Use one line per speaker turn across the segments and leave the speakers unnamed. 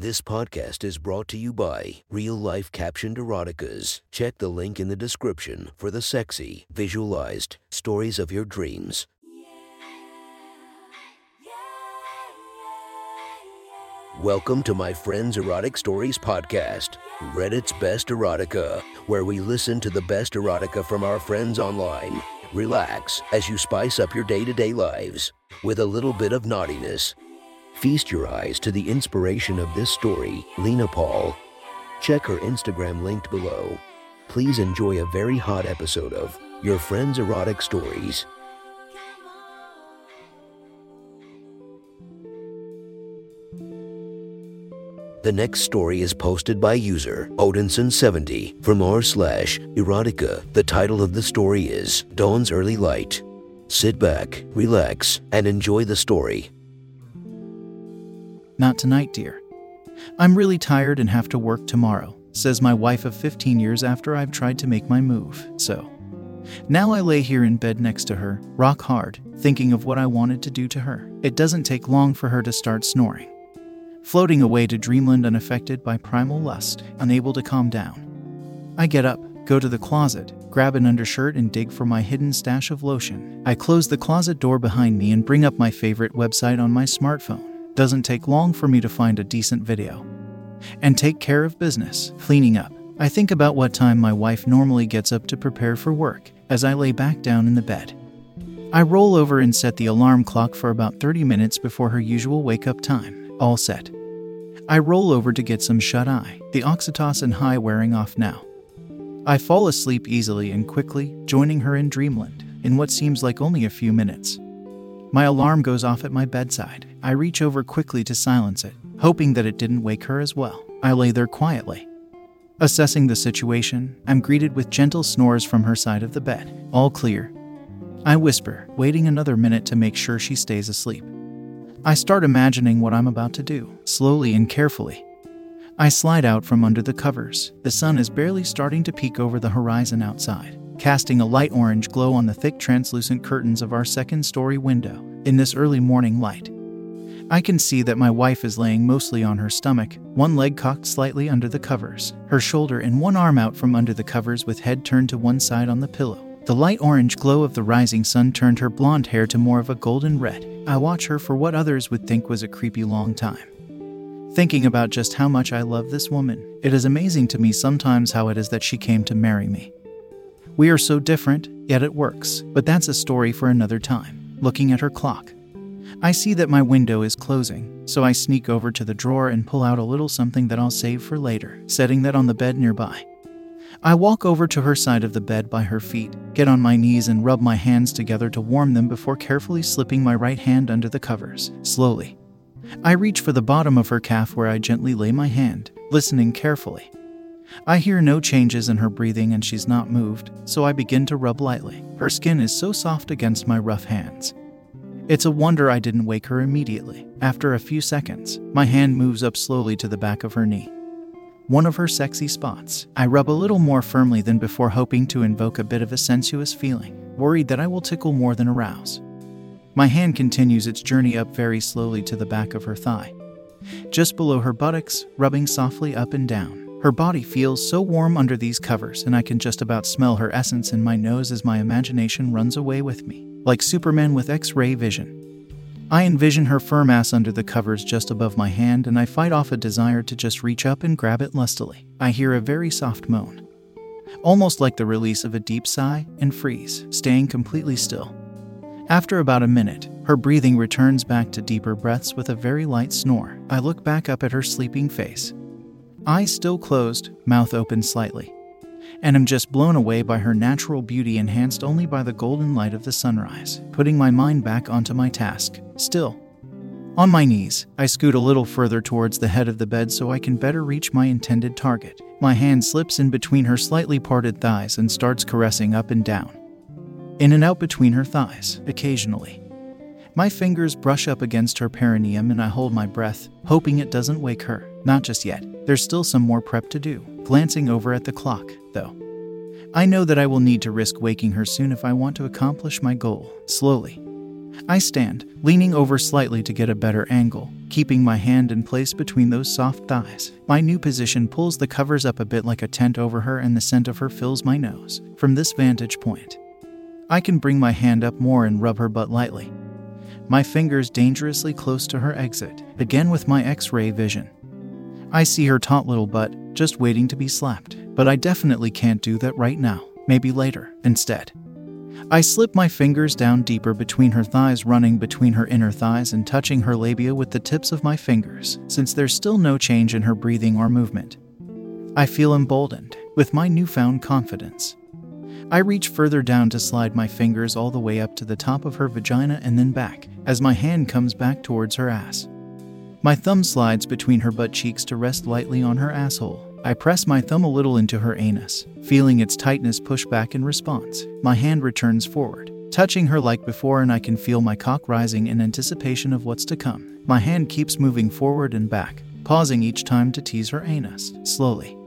This podcast is brought to you by Real Life Captioned Eroticas. Check the link in the description for the sexy, visualized stories of your dreams. Welcome to my friend's Erotic Stories podcast, Reddit's Best Erotica, where we listen to the best erotica from our friends online. Relax as you spice up your day to day lives with a little bit of naughtiness. Feast your eyes to the inspiration of this story, Lena Paul. Check her Instagram linked below. Please enjoy a very hot episode of Your Friend's Erotic Stories. The next story is posted by user Odinson70 from r slash erotica. The title of the story is Dawn's Early Light. Sit back, relax, and enjoy the story.
Not tonight, dear. I'm really tired and have to work tomorrow, says my wife of 15 years after I've tried to make my move. So, now I lay here in bed next to her, rock hard, thinking of what I wanted to do to her. It doesn't take long for her to start snoring floating away to dreamland unaffected by primal lust, unable to calm down. I get up, go to the closet, grab an undershirt, and dig for my hidden stash of lotion. I close the closet door behind me and bring up my favorite website on my smartphone. Doesn't take long for me to find a decent video. And take care of business, cleaning up. I think about what time my wife normally gets up to prepare for work as I lay back down in the bed. I roll over and set the alarm clock for about 30 minutes before her usual wake up time all set. I roll over to get some shut eye, the oxytocin high wearing off now. I fall asleep easily and quickly, joining her in dreamland in what seems like only a few minutes. My alarm goes off at my bedside. I reach over quickly to silence it, hoping that it didn't wake her as well. I lay there quietly. Assessing the situation, I'm greeted with gentle snores from her side of the bed. All clear. I whisper, waiting another minute to make sure she stays asleep. I start imagining what I'm about to do, slowly and carefully. I slide out from under the covers. The sun is barely starting to peek over the horizon outside, casting a light orange glow on the thick translucent curtains of our second story window. In this early morning light, I can see that my wife is laying mostly on her stomach, one leg cocked slightly under the covers, her shoulder and one arm out from under the covers with head turned to one side on the pillow. The light orange glow of the rising sun turned her blonde hair to more of a golden red. I watch her for what others would think was a creepy long time. Thinking about just how much I love this woman, it is amazing to me sometimes how it is that she came to marry me. We are so different, yet it works, but that's a story for another time. Looking at her clock, I see that my window is closing, so I sneak over to the drawer and pull out a little something that I'll save for later, setting that on the bed nearby. I walk over to her side of the bed by her feet, get on my knees, and rub my hands together to warm them before carefully slipping my right hand under the covers. Slowly, I reach for the bottom of her calf where I gently lay my hand, listening carefully. I hear no changes in her breathing and she's not moved, so I begin to rub lightly. Her skin is so soft against my rough hands. It's a wonder I didn't wake her immediately. After a few seconds, my hand moves up slowly to the back of her knee one of her sexy spots. I rub a little more firmly than before, hoping to invoke a bit of a sensuous feeling, worried that I will tickle more than arouse. My hand continues its journey up very slowly to the back of her thigh, just below her buttocks, rubbing softly up and down. Her body feels so warm under these covers, and I can just about smell her essence in my nose as my imagination runs away with me, like Superman with X ray vision. I envision her firm ass under the covers just above my hand, and I fight off a desire to just reach up and grab it lustily. I hear a very soft moan, almost like the release of a deep sigh, and freeze, staying completely still. After about a minute, her breathing returns back to deeper breaths with a very light snore. I look back up at her sleeping face. Eyes still closed, mouth open slightly and am just blown away by her natural beauty enhanced only by the golden light of the sunrise, putting my mind back onto my task. Still, on my knees, I scoot a little further towards the head of the bed so I can better reach my intended target. My hand slips in between her slightly parted thighs and starts caressing up and down, in and out between her thighs, occasionally. My fingers brush up against her perineum and I hold my breath, hoping it doesn't wake her. Not just yet. There's still some more prep to do. Glancing over at the clock, though. I know that I will need to risk waking her soon if I want to accomplish my goal. Slowly, I stand, leaning over slightly to get a better angle, keeping my hand in place between those soft thighs. My new position pulls the covers up a bit like a tent over her, and the scent of her fills my nose. From this vantage point, I can bring my hand up more and rub her butt lightly. My fingers dangerously close to her exit, again with my x ray vision. I see her taut little butt, just waiting to be slapped, but I definitely can't do that right now, maybe later, instead. I slip my fingers down deeper between her thighs, running between her inner thighs and touching her labia with the tips of my fingers, since there's still no change in her breathing or movement. I feel emboldened with my newfound confidence. I reach further down to slide my fingers all the way up to the top of her vagina and then back, as my hand comes back towards her ass. My thumb slides between her butt cheeks to rest lightly on her asshole. I press my thumb a little into her anus, feeling its tightness push back in response. My hand returns forward, touching her like before, and I can feel my cock rising in anticipation of what's to come. My hand keeps moving forward and back, pausing each time to tease her anus, slowly.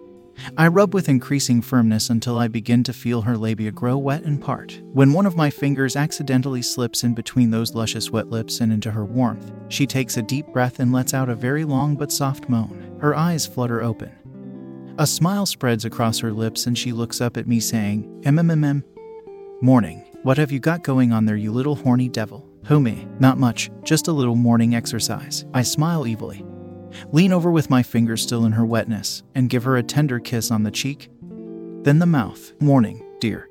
I rub with increasing firmness until I begin to feel her labia grow wet and part. When one of my fingers accidentally slips in between those luscious wet lips and into her warmth, she takes a deep breath and lets out a very long but soft moan. Her eyes flutter open. A smile spreads across her lips and she looks up at me saying, MMMM. Morning. What have you got going on there, you little horny devil? Who me? Not much, just a little morning exercise. I smile evilly lean over with my fingers still in her wetness, and give her a tender kiss on the cheek. Then the mouth. Morning, dear.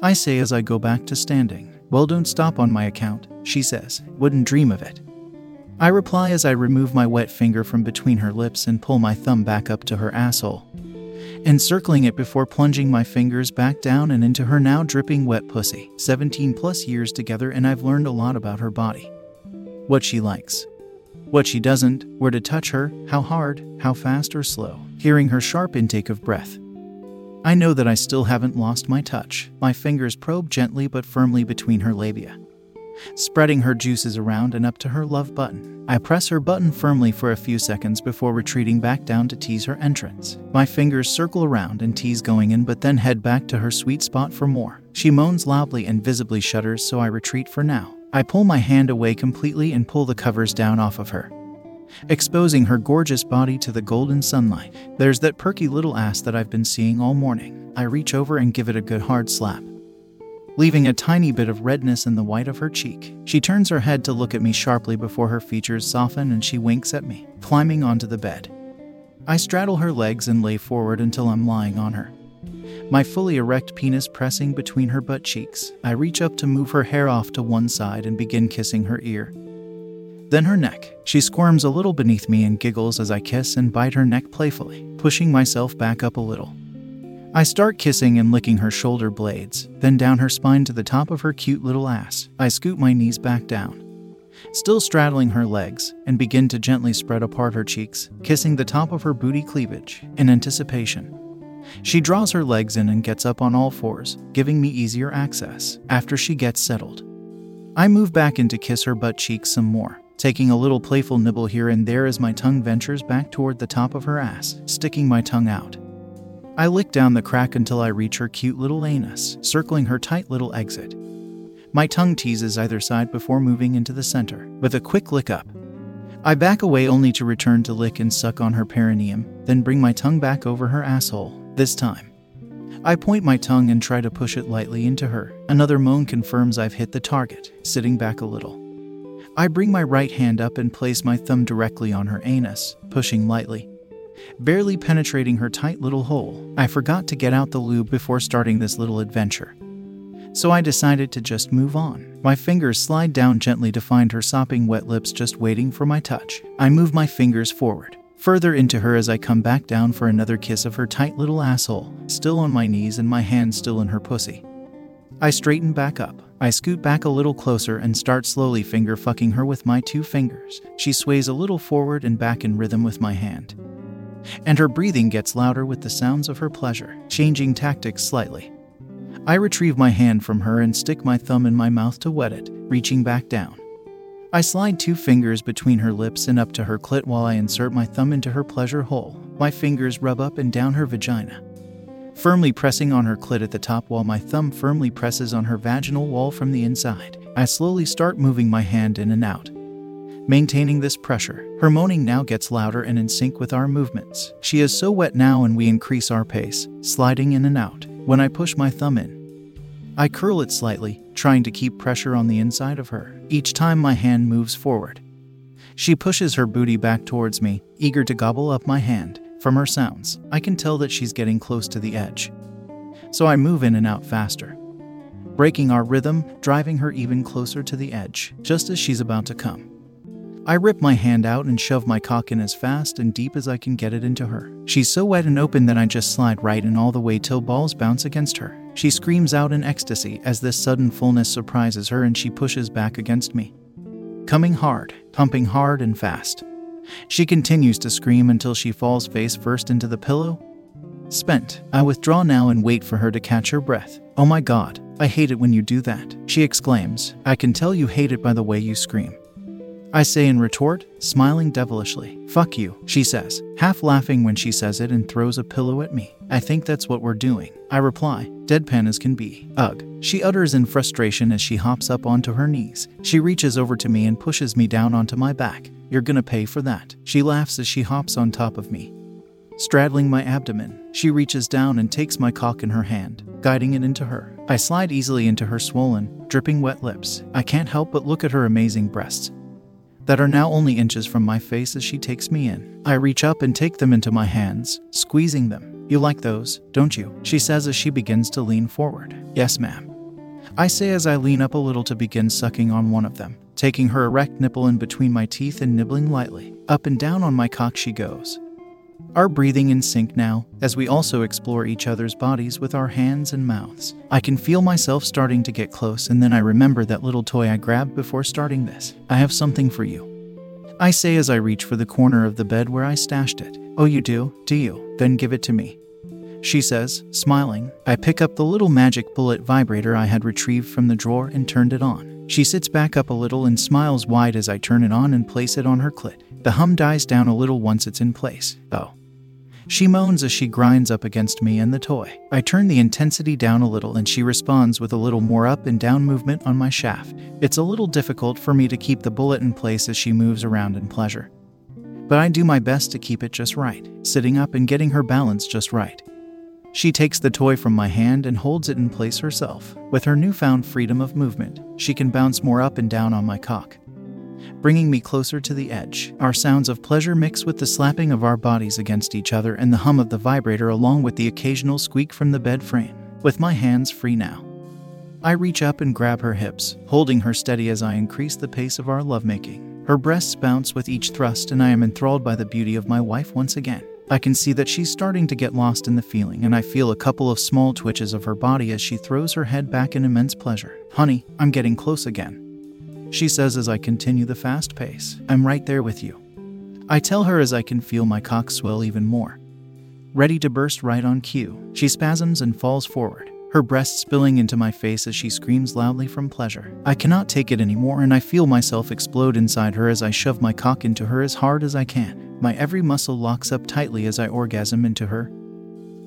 I say as I go back to standing. Well, don't stop on my account, she says. Wouldn't dream of it. I reply as I remove my wet finger from between her lips and pull my thumb back up to her asshole, encircling it before plunging my fingers back down and into her now dripping wet pussy. 17 plus years together, and I've learned a lot about her body. What she likes, what she doesn't, where to touch her, how hard, how fast or slow, hearing her sharp intake of breath. I know that I still haven't lost my touch. My fingers probe gently but firmly between her labia, spreading her juices around and up to her love button. I press her button firmly for a few seconds before retreating back down to tease her entrance. My fingers circle around and tease going in, but then head back to her sweet spot for more. She moans loudly and visibly shudders, so I retreat for now. I pull my hand away completely and pull the covers down off of her, exposing her gorgeous body to the golden sunlight. There's that perky little ass that I've been seeing all morning. I reach over and give it a good hard slap, leaving a tiny bit of redness in the white of her cheek. She turns her head to look at me sharply before her features soften and she winks at me, climbing onto the bed. I straddle her legs and lay forward until I'm lying on her my fully erect penis pressing between her butt cheeks. I reach up to move her hair off to one side and begin kissing her ear. Then her neck. She squirms a little beneath me and giggles as I kiss and bite her neck playfully, pushing myself back up a little. I start kissing and licking her shoulder blades, then down her spine to the top of her cute little ass. I scoot my knees back down, still straddling her legs, and begin to gently spread apart her cheeks, kissing the top of her booty cleavage in anticipation. She draws her legs in and gets up on all fours, giving me easier access after she gets settled. I move back in to kiss her butt cheeks some more, taking a little playful nibble here and there as my tongue ventures back toward the top of her ass, sticking my tongue out. I lick down the crack until I reach her cute little anus, circling her tight little exit. My tongue teases either side before moving into the center, with a quick lick up. I back away only to return to lick and suck on her perineum, then bring my tongue back over her asshole, this time. I point my tongue and try to push it lightly into her. Another moan confirms I've hit the target, sitting back a little. I bring my right hand up and place my thumb directly on her anus, pushing lightly. Barely penetrating her tight little hole, I forgot to get out the lube before starting this little adventure. So I decided to just move on. My fingers slide down gently to find her sopping wet lips just waiting for my touch. I move my fingers forward, further into her as I come back down for another kiss of her tight little asshole, still on my knees and my hand still in her pussy. I straighten back up. I scoot back a little closer and start slowly finger fucking her with my two fingers. She sways a little forward and back in rhythm with my hand. And her breathing gets louder with the sounds of her pleasure, changing tactics slightly. I retrieve my hand from her and stick my thumb in my mouth to wet it, reaching back down. I slide two fingers between her lips and up to her clit while I insert my thumb into her pleasure hole. My fingers rub up and down her vagina, firmly pressing on her clit at the top while my thumb firmly presses on her vaginal wall from the inside. I slowly start moving my hand in and out, maintaining this pressure. Her moaning now gets louder and in sync with our movements. She is so wet now, and we increase our pace, sliding in and out. When I push my thumb in, I curl it slightly, trying to keep pressure on the inside of her. Each time my hand moves forward, she pushes her booty back towards me, eager to gobble up my hand. From her sounds, I can tell that she's getting close to the edge. So I move in and out faster, breaking our rhythm, driving her even closer to the edge, just as she's about to come. I rip my hand out and shove my cock in as fast and deep as I can get it into her. She's so wet and open that I just slide right in all the way till balls bounce against her. She screams out in ecstasy as this sudden fullness surprises her and she pushes back against me. Coming hard, pumping hard and fast. She continues to scream until she falls face first into the pillow. Spent, I withdraw now and wait for her to catch her breath. Oh my god, I hate it when you do that, she exclaims. I can tell you hate it by the way you scream. I say in retort, smiling devilishly. Fuck you, she says, half laughing when she says it and throws a pillow at me. I think that's what we're doing. I reply, deadpan as can be. Ugh. She utters in frustration as she hops up onto her knees. She reaches over to me and pushes me down onto my back. You're gonna pay for that. She laughs as she hops on top of me. Straddling my abdomen, she reaches down and takes my cock in her hand, guiding it into her. I slide easily into her swollen, dripping wet lips. I can't help but look at her amazing breasts, that are now only inches from my face as she takes me in. I reach up and take them into my hands, squeezing them. You like those, don't you? She says as she begins to lean forward. Yes, ma'am. I say as I lean up a little to begin sucking on one of them, taking her erect nipple in between my teeth and nibbling lightly. Up and down on my cock she goes. Our breathing in sync now, as we also explore each other's bodies with our hands and mouths. I can feel myself starting to get close, and then I remember that little toy I grabbed before starting this. I have something for you. I say as I reach for the corner of the bed where I stashed it. Oh, you do? Do you? Then give it to me. She says, smiling. I pick up the little magic bullet vibrator I had retrieved from the drawer and turned it on. She sits back up a little and smiles wide as I turn it on and place it on her clit. The hum dies down a little once it's in place. Oh. She moans as she grinds up against me and the toy. I turn the intensity down a little and she responds with a little more up and down movement on my shaft. It's a little difficult for me to keep the bullet in place as she moves around in pleasure. But I do my best to keep it just right, sitting up and getting her balance just right. She takes the toy from my hand and holds it in place herself. With her newfound freedom of movement, she can bounce more up and down on my cock bringing me closer to the edge. Our sounds of pleasure mix with the slapping of our bodies against each other and the hum of the vibrator, along with the occasional squeak from the bed frame. With my hands free now, I reach up and grab her hips, holding her steady as I increase the pace of our lovemaking. Her breasts bounce with each thrust, and I am enthralled by the beauty of my wife once again. I can see that she's starting to get lost in the feeling, and I feel a couple of small twitches of her body as she throws her head back in immense pleasure. Honey, I'm getting close again she says as I continue the fast pace. I'm right there with you. I tell her as I can feel my cock swell even more. Ready to burst right on cue, she spasms and falls forward, her breast spilling into my face as she screams loudly from pleasure. I cannot take it anymore and I feel myself explode inside her as I shove my cock into her as hard as I can. My every muscle locks up tightly as I orgasm into her.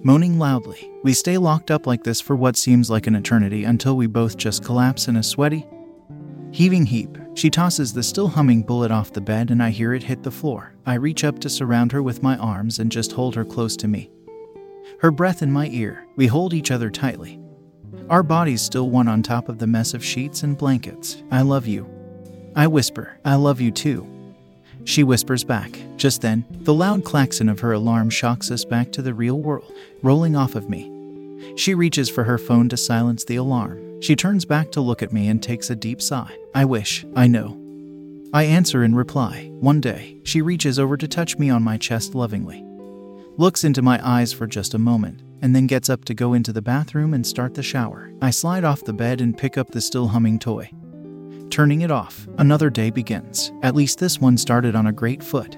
Moaning loudly, we stay locked up like this for what seems like an eternity until we both just collapse in a sweaty, Heaving heap, she tosses the still humming bullet off the bed and I hear it hit the floor. I reach up to surround her with my arms and just hold her close to me. Her breath in my ear, we hold each other tightly. Our bodies still one on top of the mess of sheets and blankets. I love you. I whisper, I love you too. She whispers back. Just then, the loud klaxon of her alarm shocks us back to the real world, rolling off of me. She reaches for her phone to silence the alarm. She turns back to look at me and takes a deep sigh. I wish, I know. I answer in reply. One day, she reaches over to touch me on my chest lovingly, looks into my eyes for just a moment, and then gets up to go into the bathroom and start the shower. I slide off the bed and pick up the still humming toy. Turning it off, another day begins. At least this one started on a great foot.